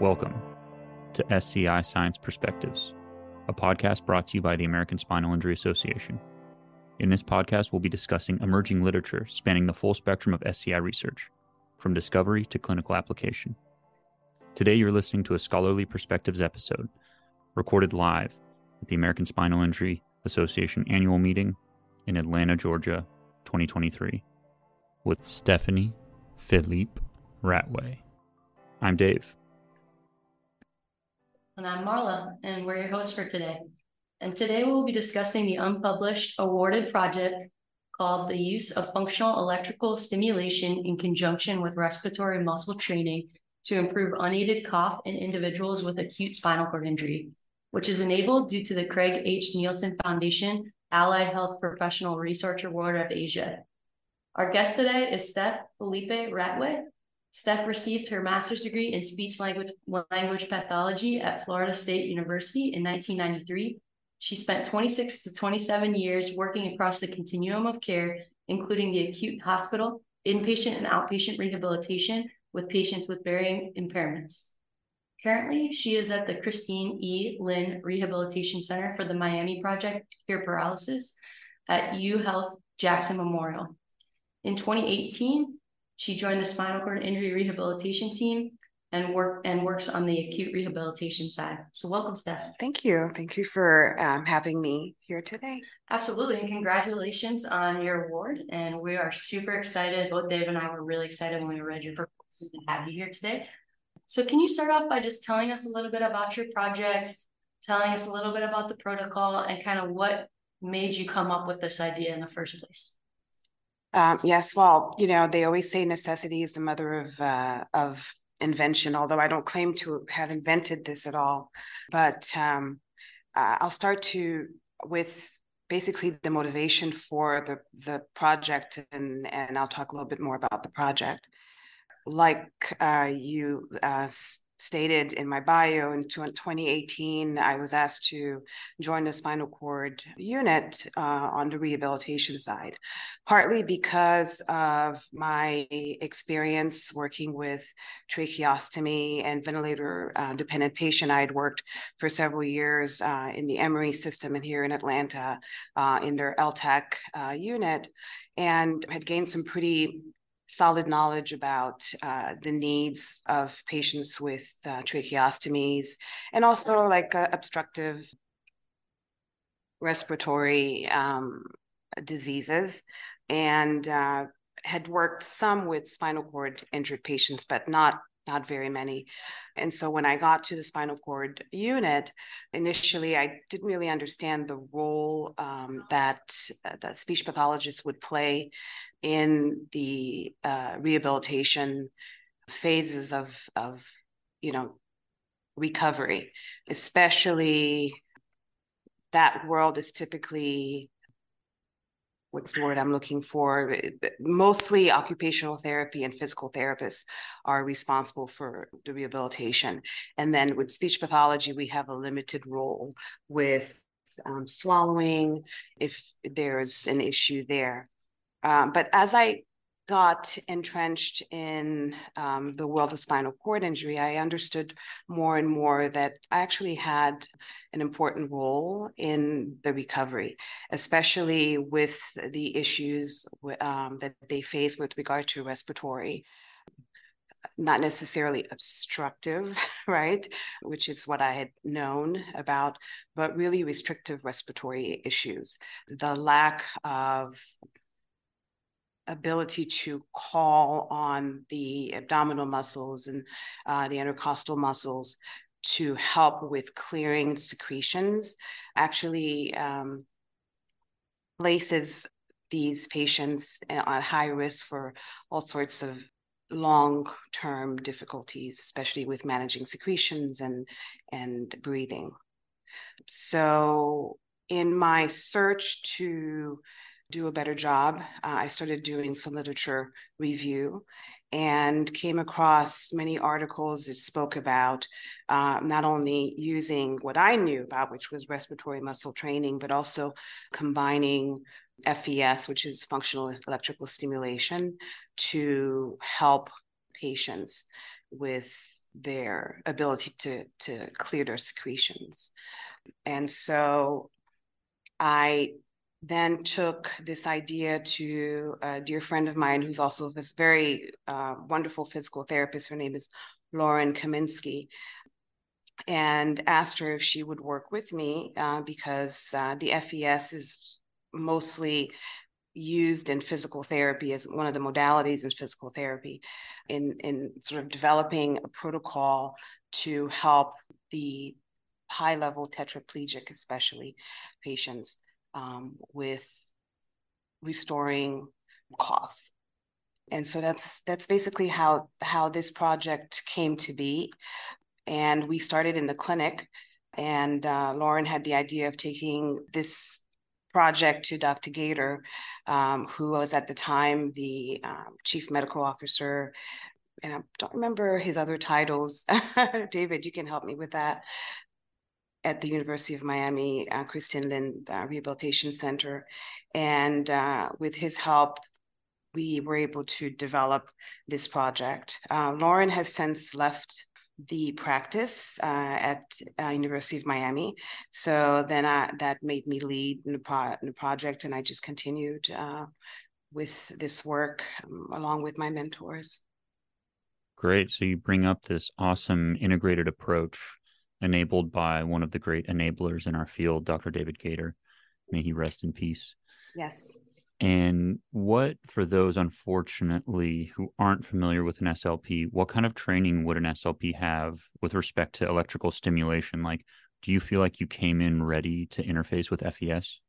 Welcome to SCI Science Perspectives, a podcast brought to you by the American Spinal Injury Association. In this podcast, we'll be discussing emerging literature spanning the full spectrum of SCI research, from discovery to clinical application. Today, you're listening to a Scholarly Perspectives episode, recorded live at the American Spinal Injury Association annual meeting in Atlanta, Georgia, 2023, with Stephanie Philippe Ratway. I'm Dave. And I'm Marla, and we're your hosts for today. And today we'll be discussing the unpublished awarded project called The Use of Functional Electrical Stimulation in Conjunction with Respiratory Muscle Training to Improve Unaided Cough in Individuals with Acute Spinal Cord Injury, which is enabled due to the Craig H. Neilsen Foundation Allied Health Professional Research Award of ASIA. Our guest today is Steph Felipe Ratway. Steph received her master's degree in speech language, language pathology at Florida State University in 1993. She spent 26 to 27 years working across the continuum of care, including the acute hospital, inpatient and outpatient rehabilitation with patients with varying impairments. Currently, she is at the Christine E. Lynn Rehabilitation Center for the Miami Project Cure Paralysis at U Health Jackson Memorial. In 2018, she joined the spinal cord injury rehabilitation team and work and works on the acute rehabilitation side. So welcome, Steph. Thank you. Thank you for um, having me here today. Absolutely, and congratulations on your award. And we are super excited. Both Dave and I were really excited when we read your proposal to have you here today. So can you start off by just telling us a little bit about your project, telling us a little bit about the protocol, and kind of what made you come up with this idea in the first place? Um, yes, well, you know, they always say necessity is the mother of uh, of invention. Although I don't claim to have invented this at all, but um, uh, I'll start to with basically the motivation for the the project, and and I'll talk a little bit more about the project like uh, you uh, stated in my bio, in 2018, I was asked to join the spinal cord unit uh, on the rehabilitation side, partly because of my experience working with tracheostomy and ventilator uh, dependent patient. I had worked for several years uh, in the Emory system and here in Atlanta uh, in their LTAC uh, unit and had gained some pretty solid knowledge about uh, the needs of patients with uh, tracheostomies and also like uh, obstructive respiratory um, diseases and uh, had worked some with spinal cord injured patients but not not very many. And so when I got to the spinal cord unit, initially I didn't really understand the role um, that uh, that speech pathologists would play in the uh, rehabilitation phases of of you know recovery especially that world is typically what's the word i'm looking for? Mostly occupational therapy and physical therapists are responsible for the rehabilitation. And then with speech pathology we have a limited role with um, swallowing if there's an issue there um, but as I got entrenched in um, the world of spinal cord injury, I understood more and more that I actually had an important role in the recovery, especially with the issues um, that they face with regard to respiratory. Not necessarily obstructive, right? Which is what I had known about, but really restrictive respiratory issues. The lack of ability to call on the abdominal muscles and uh, the intercostal muscles to help with clearing secretions actually um, places these patients on high risk for all sorts of long-term difficulties, especially with managing secretions and and breathing. So in my search to do a better job. Uh, I started doing some literature review and came across many articles that spoke about uh, not only using what I knew about, which was respiratory muscle training, but also combining FES, which is functional electrical stimulation, to help patients with their ability to to clear their secretions. And so I then took this idea to a dear friend of mine who's also a very uh, wonderful physical therapist. Her name is Lauren Kaminsky. And asked her if she would work with me uh, because uh, the FES is mostly used in physical therapy as one of the modalities in physical therapy in, in sort of developing a protocol to help the high level tetraplegic, especially patients um, with restoring cough. And so that's that's basically how how this project came to be. And we started in the clinic, and uh, Lauren had the idea of taking this project to Dr. Gater, um, who was at the time the um, chief medical officer. And I don't remember his other titles. David, you can help me with that at the University of Miami, uh, Christine Lynn uh, Rehabilitation Center. And uh, with his help, we were able to develop this project. Uh, Lauren has since left the practice uh, at uh, University of Miami. So then I, that made me lead in the, pro- in the project, and I just continued with this work um, along with my mentors. Great. So you bring up this awesome integrated approach enabled by one of the great enablers in our field, Dr. David Gater. May he rest in peace. Yes. And what, for those unfortunately who aren't familiar with an SLP, what kind of training would an SLP have with respect to electrical stimulation? Like, do you feel like you came in ready to interface with FES?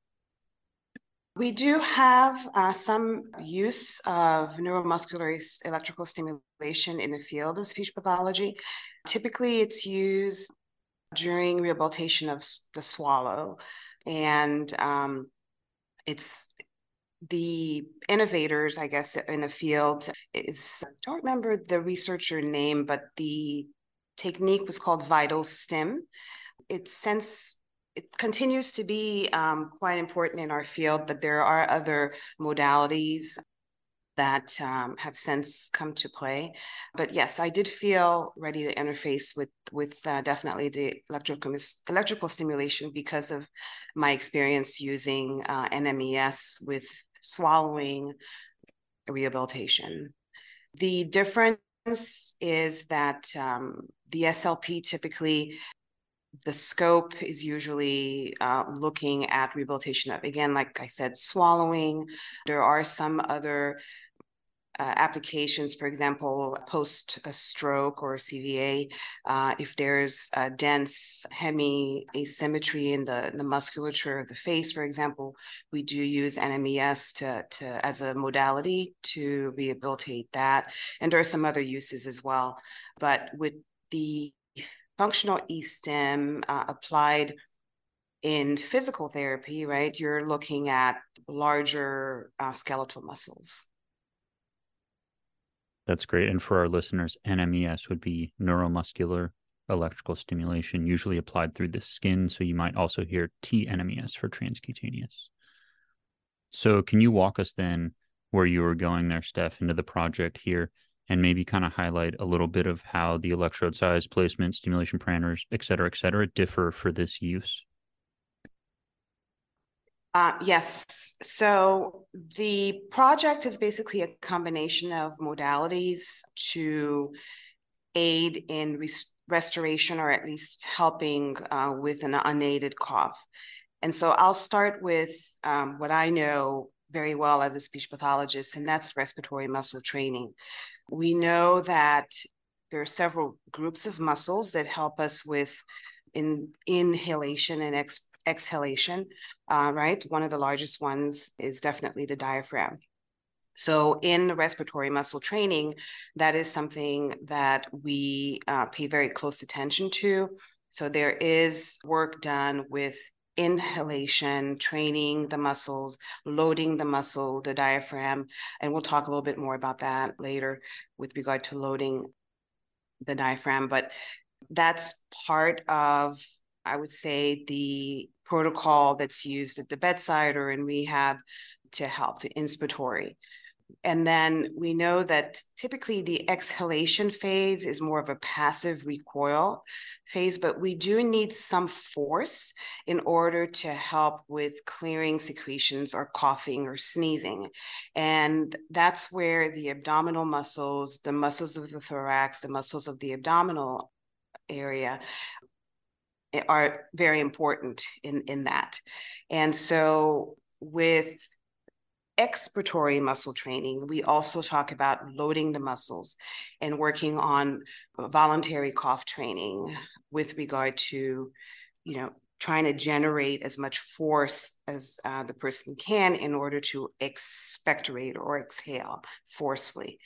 We do have uh, some use of neuromuscular electrical stimulation in the field of speech pathology. Typically, it's used during rehabilitation of the swallow. And um, it's the innovators, I guess, in the field is, I don't remember the researcher name, but the technique was called VitalStim. It's since it continues to be um, quite important in our field, but there are other modalities that um, have since come to play. But yes, I did feel ready to interface with with uh, definitely the electrical electrical stimulation because of my experience using uh, NMES with swallowing rehabilitation. The difference is that um, the SLP typically the scope is usually uh, looking at rehabilitation of again like i said swallowing there are some other uh, applications, for example, post a stroke or CVA, uh, if there's a dense hemi asymmetry in the, the musculature of the face, for example, we do use NMES to, to as a modality to rehabilitate that. And there are some other uses as well. But with the functional e-stim uh, applied in physical therapy, right, you're looking at larger uh, skeletal muscles. That's great. And for our listeners, NMES would be neuromuscular electrical stimulation, usually applied through the skin. So you might also hear TNMES for transcutaneous. So can you walk us then where you were going there, Steph, into the project here, and maybe kind of highlight a little bit of how the electrode size, placement, stimulation parameters, et cetera, et cetera, differ for this use? Uh, yes. So the project is basically a combination of modalities to aid in res- restoration or at least helping uh, with an unaided cough. And so I'll start with um, what I know very well as a speech pathologist, and that's respiratory muscle training. We know that there are several groups of muscles that help us with in inhalation and exp- exhalation, uh, right? One of the largest ones is definitely the diaphragm. So, in the respiratory muscle training, that is something that we uh, pay very close attention to. So, there is work done with inhalation, training the muscles, loading the muscle, the diaphragm. And we'll talk a little bit more about that later with regard to loading the diaphragm. But that's part of I would say, the protocol that's used at the bedside or in rehab to help, to inspiratory. and then we know that typically the exhalation phase is more of a passive recoil phase, but we do need some force in order to help with clearing secretions or coughing or sneezing. And that's where the abdominal muscles, the muscles of the thorax, the muscles of the abdominal area are very important in, in that. And so with expiratory muscle training, we also talk about loading the muscles and working on voluntary cough training with regard to, you know, trying to generate as much force as uh, the person can in order to expectorate or exhale forcefully.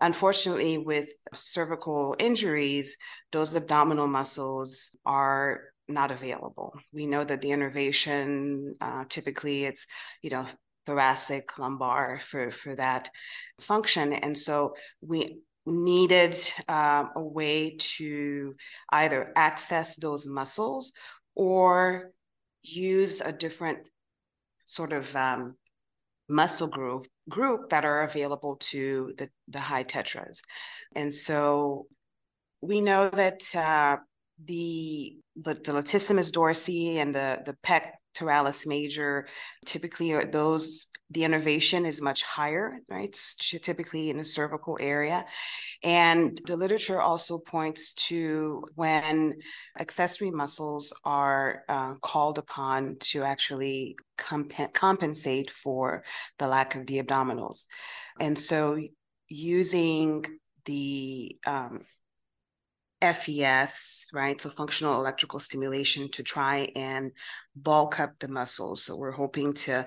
Unfortunately, with cervical injuries, those abdominal muscles are not available. We know that the innervation, uh, typically it's, you know, thoracic, lumbar for, for that function. And so we needed uh, a way to either access those muscles or use a different sort of um, muscle group group that are available to the, the high tetras. And so we know that uh, the, the, latissimus dorsi and the, the pectoralis major, typically are those, the innervation is much higher, right? It's typically in the cervical area. And the literature also points to when accessory muscles are uh, called upon to actually comp- compensate for the lack of the abdominals. And so using the um, FES, right? So functional electrical stimulation to try and bulk up the muscles. So we're hoping to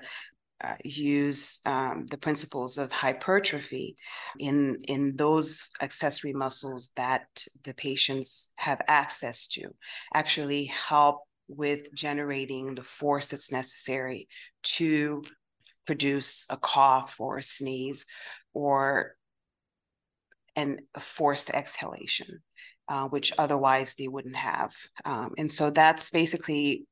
uh, use um, the principles of hypertrophy in in those accessory muscles that the patients have access to actually help with generating the force that's necessary to produce a cough or a sneeze or an forced exhalation uh, which otherwise they wouldn't have. Um, and so that's basically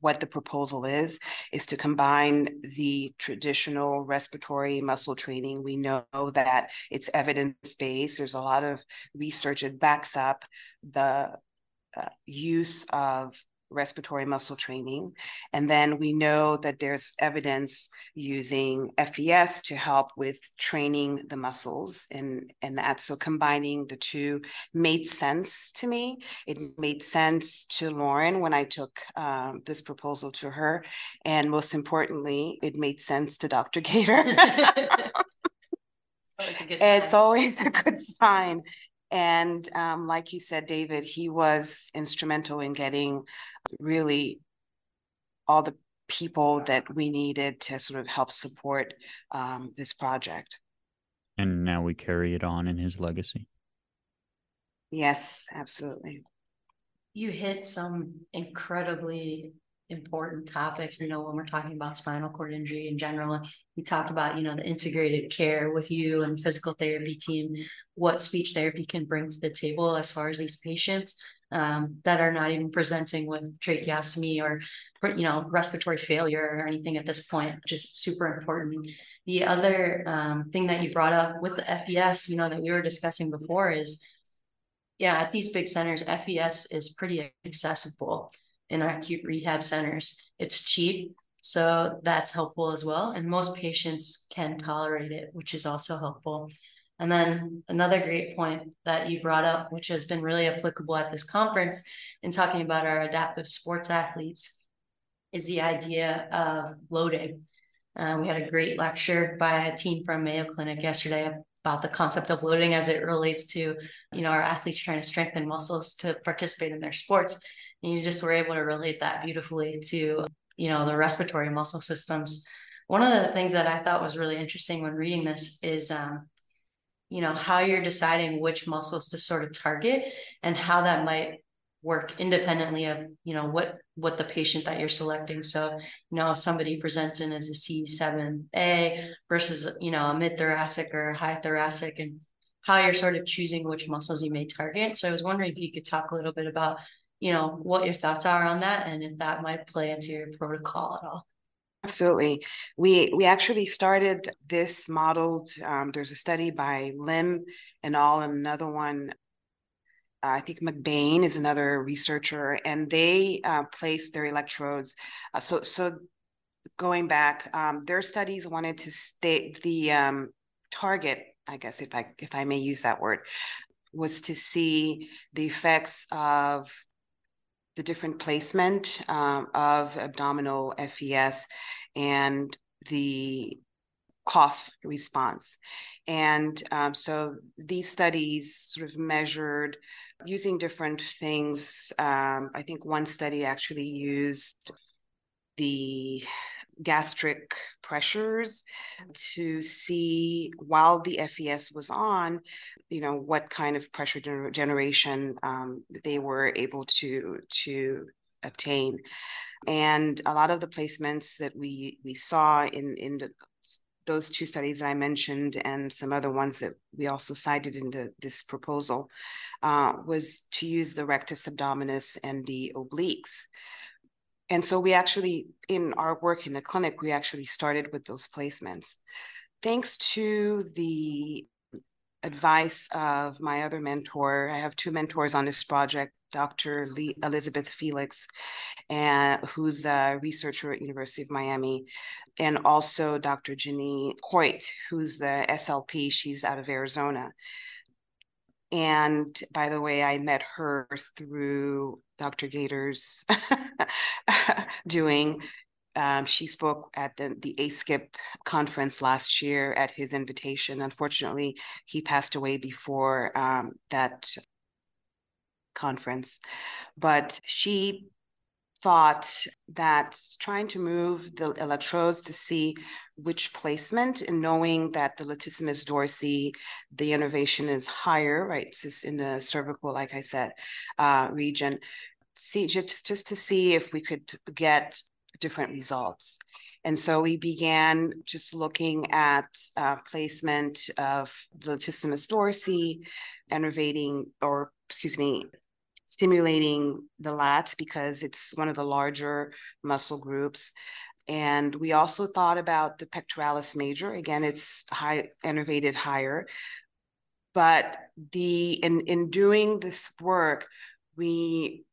what the proposal is, is to combine the traditional respiratory muscle training. We know that it's evidence-based. There's a lot of research that backs up the uh, use of respiratory muscle training. And then we know that there's evidence using FES to help with training the muscles and, and that. So combining the two made sense to me. It made sense to Lauren when I took um, this proposal to her. And most importantly, it made sense to Dr. Gater. it's always a good sign. And um, like you said, David, he was instrumental in getting really all the people that we needed to sort of help support um, this project. And now we carry it on in his legacy. Yes, absolutely. You hit some incredibly important topics. You know, when we're talking about spinal cord injury in general, we talked about, you know, the integrated care with you and physical therapy team, what speech therapy can bring to the table as far as these patients um, that are not even presenting with tracheostomy or, you know, respiratory failure or anything at this point, just super important. The other um, thing that you brought up with the FES, you know, that we were discussing before is, yeah, at these big centers, FES is pretty accessible in our acute rehab centers. It's cheap, so that's helpful as well. And most patients can tolerate it, which is also helpful. And then another great point that you brought up, which has been really applicable at this conference in talking about our adaptive sports athletes, is the idea of loading. Uh, we had a great lecture by a team from Mayo Clinic yesterday about the concept of loading as it relates to, you know, our athletes trying to strengthen muscles to participate in their sports. And you just were able to relate that beautifully to, you know, the respiratory muscle systems. One of the things that I thought was really interesting when reading this is, um, you know, how you're deciding which muscles to sort of target and how that might work independently of you know what what the patient that you're selecting so you know if somebody presents in as a c7a versus you know a mid thoracic or high thoracic and how you're sort of choosing which muscles you may target so i was wondering if you could talk a little bit about you know, what your thoughts are on that and if that might play into your protocol at all. Absolutely. We we actually started this modeled. Um, there's a study by Lim and all, and another one. Uh, I think McBain is another researcher, and they uh, placed their electrodes. Uh, so so going back, um, their studies wanted to state the um, target. I guess if I if I may use that word, was to see the effects of the different placement um, of abdominal FES and the cough response. And um, so these studies sort of measured using different things. Um, I think one study actually used the gastric pressures to see while the FES was on, you know, what kind of pressure gener- generation um, they were able to to obtain. And a lot of the placements that we we saw in in the, those two studies I mentioned and some other ones that we also cited in the, this proposal uh, was to use the rectus abdominis and the obliques. And so we actually, in our work in the clinic, we actually started with those placements. Thanks to the advice of my other mentor, I have two mentors on this project, Dr. Lee, Elizabeth Felix, and who's a researcher at University of Miami, and also Dr. Jenny Hoit, who's the SLP. She's out of Arizona. And by the way, I met her through Dr. Gater's doing. Um, she spoke at the, the ASCIP conference last year at his invitation. Unfortunately, he passed away before um, that conference. But she thought that trying to move the electrodes to see which placement and knowing that the latissimus dorsi, the innervation is higher, right? It's in the cervical, like I said, uh, region. See, just, just to see if we could get different results. And so we began just looking at uh, placement of the latissimus dorsi, innervating, or excuse me, stimulating the lats because it's one of the larger muscle groups. And we also thought about the pectoralis major. Again, it's high innervated higher. But the in, in doing this work, we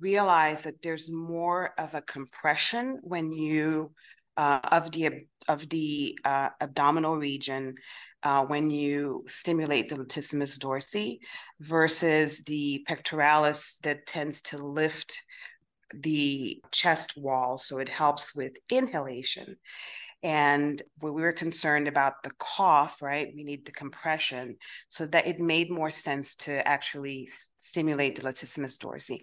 realize that there's more of a compression when you uh, of the of the uh, abdominal region uh, when you stimulate the latissimus dorsi versus the pectoralis that tends to lift the chest wall. So it helps with inhalation. And we were concerned about the cough, right? We need the compression so that it made more sense to actually stimulate the latissimus dorsi.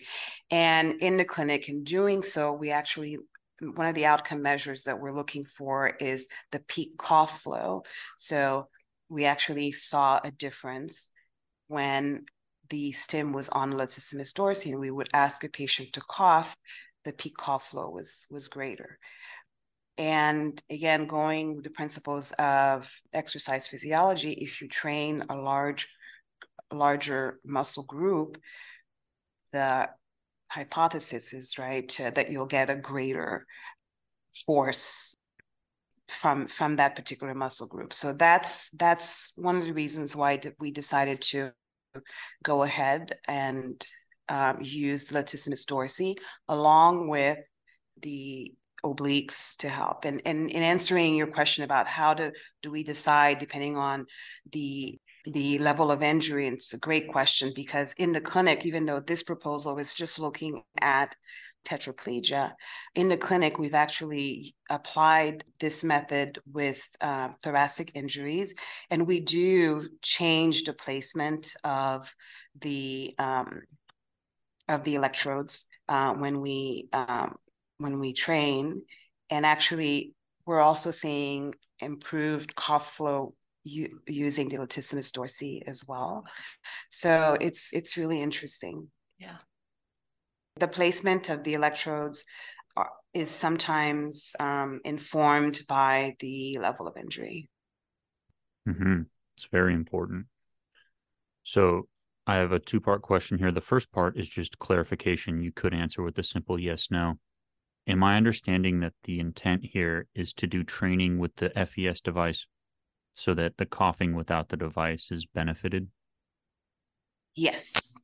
And in the clinic, in doing so, we actually one of the outcome measures that we're looking for is the peak cough flow. So we actually saw a difference when the stim was on and we would ask a patient to cough, the peak cough flow was, was greater. And again, going with the principles of exercise physiology, if you train a large, larger muscle group, the hypothesis is right that you'll get a greater force from from that particular muscle group. So that's that's one of the reasons why we decided to go ahead and um, use latissimus dorsi along with the obliques to help. And, and in answering your question about how to do we decide depending on the the level of injury, it's a great question because in the clinic, even though this proposal is just looking at tetraplegia. In the clinic, we've actually applied this method with uh, thoracic injuries, and we do change the placement of the um, of the electrodes uh, when we um, when we train, and actually, we're also seeing improved cough flow using the latissimus dorsi as well. So it's it's really interesting. Yeah. The placement of the electrodes are, is sometimes um, informed by the level of injury. Mm-hmm. It's very important. So I have a two part question here. The first part is just clarification. You could answer with a simple yes, no. Am I understanding that the intent here is to do training with the FES device so that the coughing without the device is benefited? Yes.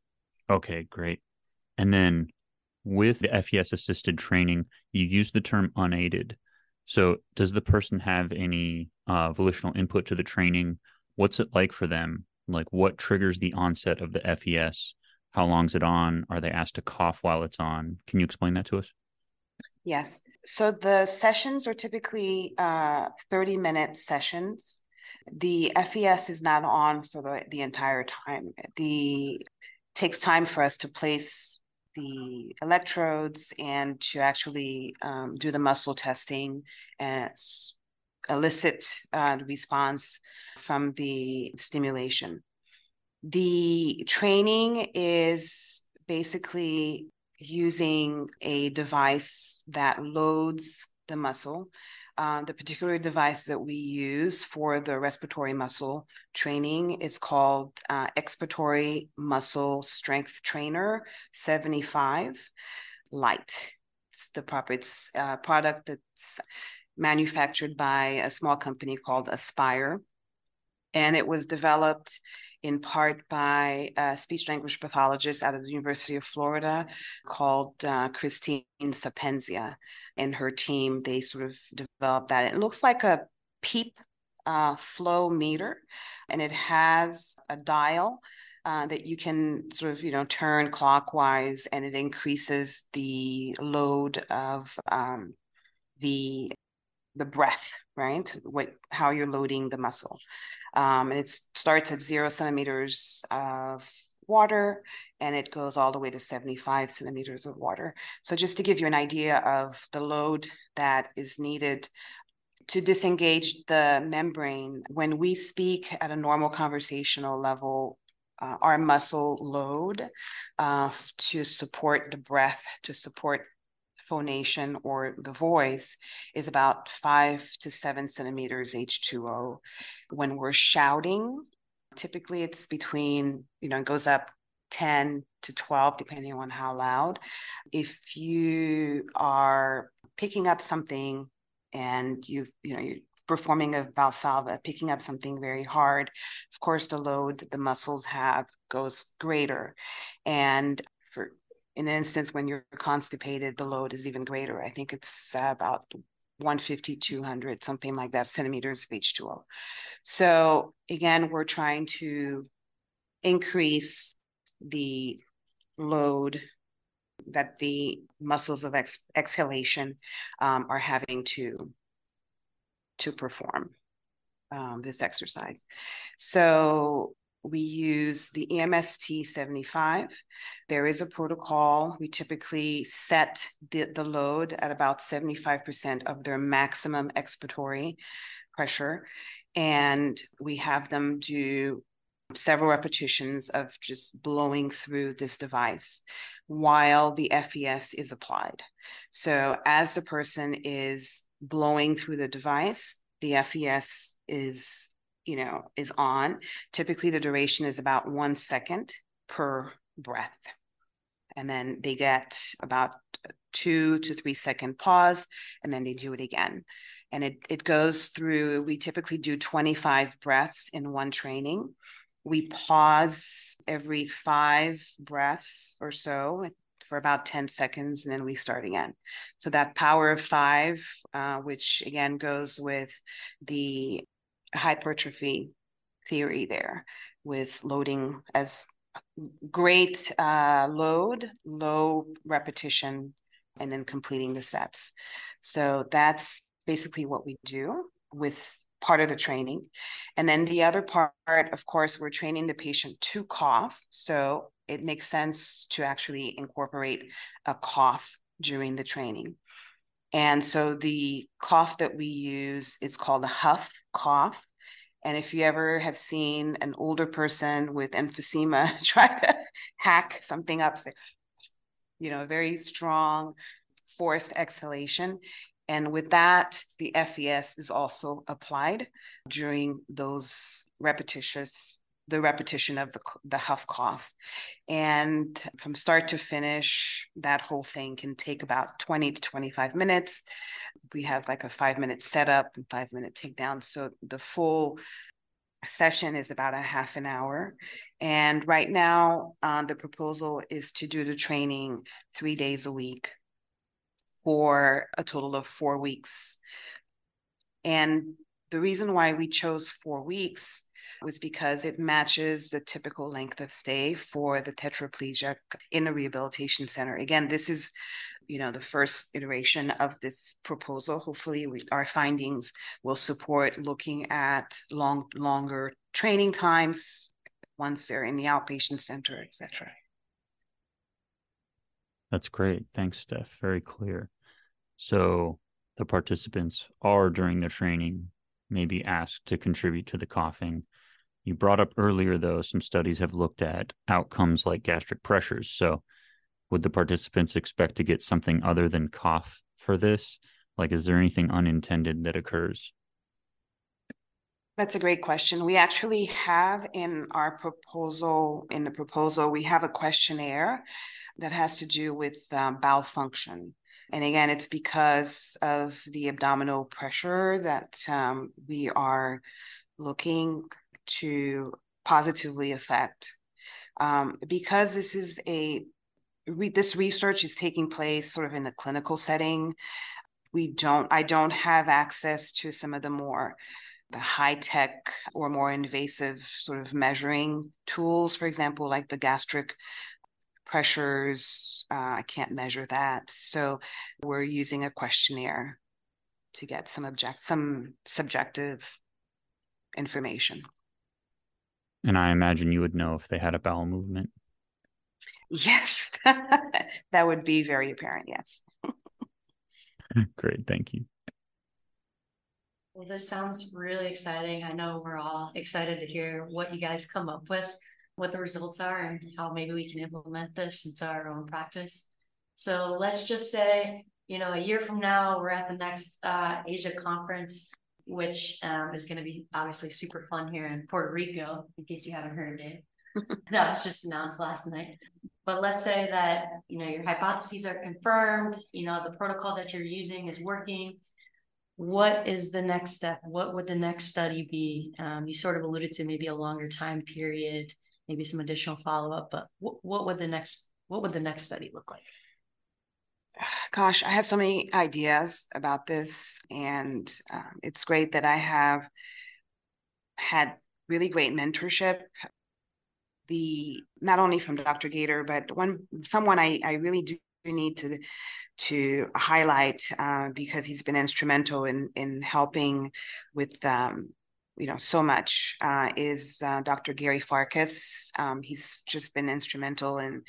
Okay, great. And then with the FES assisted training, you use the term unaided. So, does the person have any uh, volitional input to the training? What's it like for them? Like, what triggers the onset of the FES? How long's it on? Are they asked to cough while it's on? Can you explain that to us? Yes. So the sessions are typically uh, 30 minute sessions. The FES is not on for the, the entire time. The takes time for us to place the electrodes and to actually um, do the muscle testing and elicit uh, response from the stimulation. The training is basically using a device that loads the muscle. Uh, the particular device that we use for the respiratory muscle training is called uh, Expiratory Muscle Strength Trainer 75 Light. It's the proper it's product that's manufactured by a small company called Aspire, and it was developed in part by a speech language pathologist out of the University of Florida called uh, Christine Sapienza. And her team, they sort of developed that. It looks like a PEEP uh, flow meter, and it has a dial uh, that you can sort of you know turn clockwise and it increases the load of um, the the breath right what how you're loading the muscle um, and it starts at zero centimeters of water and it goes all the way to 75 centimeters of water. So, just to give you an idea of the load that is needed to disengage the membrane, when we speak at a normal conversational level, uh, our muscle load uh, to support the breath, to support phonation or the voice is about five to seven centimeters H2O. When we're shouting, typically it's between, you know, it goes up 10 to 12, depending on how loud. If you are picking up something and you've, you know, you're performing a valsalva, picking up something very hard, of course, the load that the muscles have goes greater. And for in an instance when you're constipated, the load is even greater. I think it's about 150, 200, something like that, centimeters of H2O. So again, we're trying to increase the load that the muscles of ex- exhalation um, are having to to perform um, this exercise. So we use the EMST 75. There is a protocol. We typically set the, the load at about 75% of their maximum expiratory pressure. And we have them do several repetitions of just blowing through this device while the FES is applied. So as the person is blowing through the device, the FES is you know, is on. Typically, the duration is about one second per breath. And then they get about two to three second pause, and then they do it again. And it, it goes through, we typically do 25 breaths in one training. We pause every five breaths or so for about 10 seconds and then we start again. So that power of five, uh, which again goes with the hypertrophy theory there with loading as great uh, load, low repetition, and then completing the sets. So that's basically what we do with part of the training. And then the other part, of course, we're training the patient to cough. So it makes sense to actually incorporate a cough during the training. And so the cough that we use, it's called a huff cough. And if you ever have seen an older person with emphysema try to hack something up, say, you know, a very strong forced exhalation. And with that, the FES is also applied during those repetitious the repetition of the the huff cough. And from start to finish that whole thing can take about 20 to 25 minutes. We have like a five minute setup and five minute takedown. So the full session is about a half an hour. And right now uh, the proposal is to do the training three days a week for a total of four weeks. And the reason why we chose four weeks was because it matches the typical length of stay for the tetraplegic in a rehabilitation center. Again, this is you know the first iteration of this proposal. Hopefully we, our findings will support looking at long longer training times once they're in the outpatient center etc that's great. Thanks steph. Very clear. So the participants are during the training maybe asked to contribute to the coughing you brought up earlier, though, some studies have looked at outcomes like gastric pressures. So, would the participants expect to get something other than cough for this? Like, is there anything unintended that occurs? That's a great question. We actually have in our proposal, in the proposal, we have a questionnaire that has to do with um, bowel function. And again, it's because of the abdominal pressure that um, we are looking to positively affect. Um, because this is a re, this research is taking place sort of in a clinical setting. We don't, I don't have access to some of the more the high tech or more invasive sort of measuring tools, for example, like the gastric pressures. Uh, I can't measure that. So we're using a questionnaire to get some object some subjective information. And I imagine you would know if they had a bowel movement. Yes, that would be very apparent. Yes. Great. Thank you. Well, this sounds really exciting. I know we're all excited to hear what you guys come up with, what the results are, and how maybe we can implement this into our own practice. So let's just say, you know, a year from now, we're at the next uh, ASIA conference which um, is going to be obviously super fun here in Puerto Rico, in case you haven't heard it. that was just announced last night. But let's say that you know your hypotheses are confirmed, you know the protocol that you're using is working. What is the next step? What would the next study be? Um, you sort of alluded to maybe a longer time period, maybe some additional follow up. But what, what would the next what would the next study look like? Gosh, I have so many ideas about this, and uh, it's great that I have had really great mentorship. The not only from Dr. Gater, but one someone I I really do need to to highlight uh, because he's been instrumental in in helping with um, you know so much uh, is uh, Dr. Gary Farkas. Um, he's just been instrumental in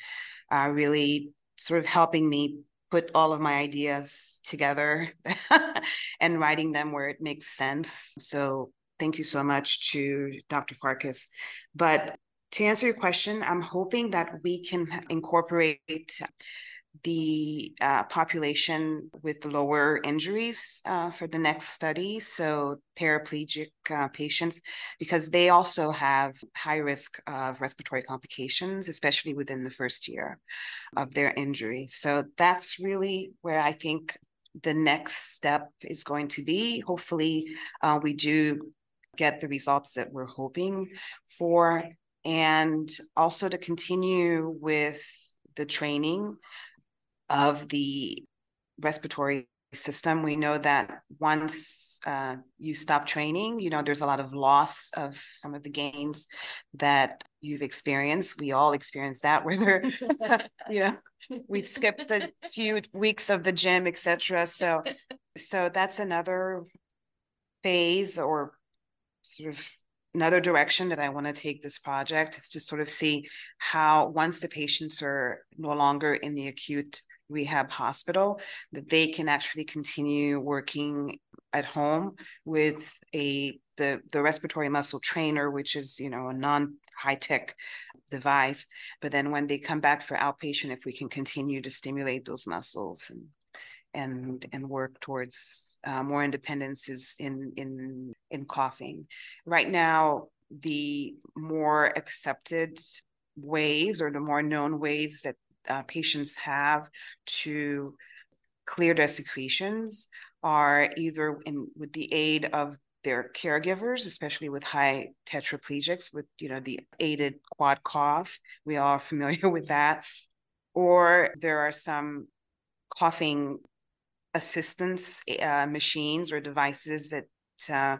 uh, really sort of helping me put all of my ideas together and writing them where it makes sense. So thank you so much to Dr. Farkas. But to answer your question, I'm hoping that we can incorporate the uh, population with lower injuries uh, for the next study, so paraplegic uh, patients, because they also have high risk of respiratory complications, especially within the first year of their injury. So that's really where I think the next step is going to be. Hopefully, uh, we do get the results that we're hoping for, and also to continue with the training of the respiratory system. We know that once uh, you stop training, you know, there's a lot of loss of some of the gains that you've experienced. We all experience that, whether, you know, we've skipped a few weeks of the gym, etc. So, so that's another phase or sort of another direction that I want to take this project is to sort of see how once the patients are no longer in the acute rehab hospital that they can actually continue working at home with a the the respiratory muscle trainer which is you know a non high tech device. But then when they come back for outpatient if we can continue to stimulate those muscles and and and work towards uh, more independence is in in in coughing. Right now the more accepted ways or the more known ways that uh, patients have to clear their secretions are either in with the aid of their caregivers, especially with high tetraplegics, with you know the aided quad cough. We all are familiar with that. Or there are some coughing assistance uh, machines or devices that uh,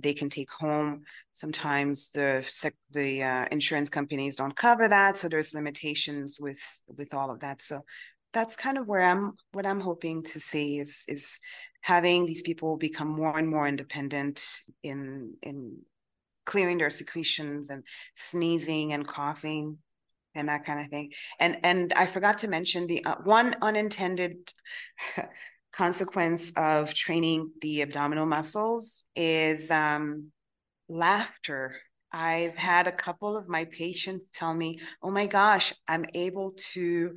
they can take home. Sometimes the the uh, insurance companies don't cover that, so there's limitations with with all of that. So that's kind of where I'm what I'm hoping to see is is having these people become more and more independent in in clearing their secretions and sneezing and coughing and that kind of thing. And and I forgot to mention the uh, one unintended consequence of training the abdominal muscles is um, laughter. I've had a couple of my patients tell me, "Oh my gosh, I'm able to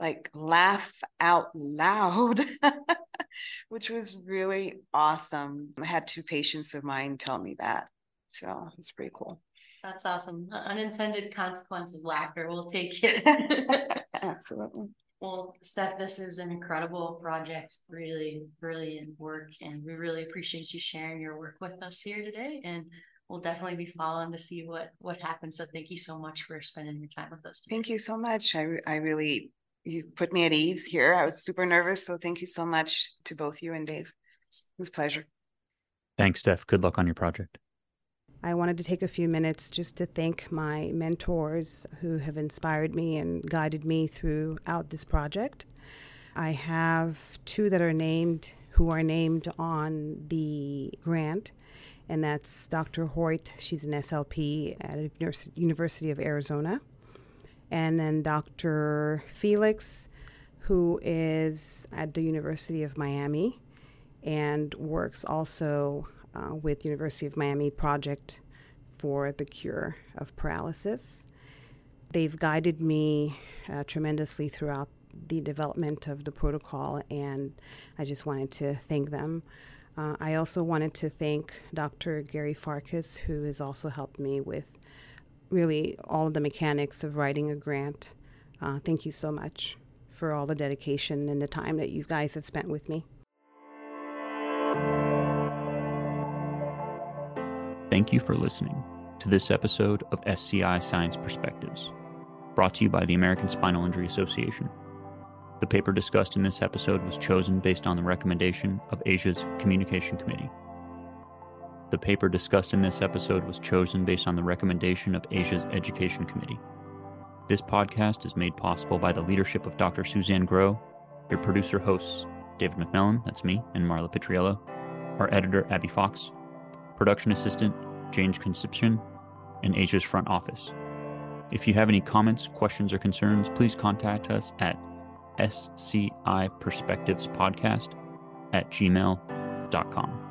like laugh out loud." which was really awesome. I had two patients of mine tell me that. So it's pretty cool. That's awesome. Unintended consequence of laughter. We'll take it. Absolutely. Well, Steph, this is an incredible project, really brilliant work, and we really appreciate you sharing your work with us here today. And we'll definitely be following to see what what happens. So thank you so much for spending your time with us. Today. Thank you so much. I I really you put me at ease here. I was super nervous, so thank you so much to both you and Dave. It was a pleasure. Thanks, Steph. Good luck on your project. I wanted to take a few minutes just to thank my mentors who have inspired me and guided me throughout this project. I have two that are named, who are named on the grant, and that's Dr. Hoit, she's an SLP at University of Arizona, and then Dr. Felix, who is at the University of Miami and works also uh, with University of Miami project for the cure of paralysis. They've guided me uh, tremendously throughout the development of the protocol, and I just wanted to thank them. Uh, I also wanted to thank Dr. Gary Farkas, who has also helped me with really all of the mechanics of writing a grant. Uh, thank you so much for all the dedication and the time that you guys have spent with me. Thank you for listening to this episode of SCI Science Perspectives, brought to you by the American Spinal Injury Association. The paper discussed in this episode was chosen based on the recommendation of ASIA's Communication Committee. The paper discussed in this episode was chosen based on the recommendation of ASIA's Education Committee. This podcast is made possible by the leadership of Dr. Suzanne Groah, your producer hosts, David McMillan, that's me, and Marla Petriello, our editor, Abby Fox, production assistant James Concepcion, and ASIA's front office. If you have any comments, questions, or concerns, please contact us at sci perspectives podcast at gmail.com.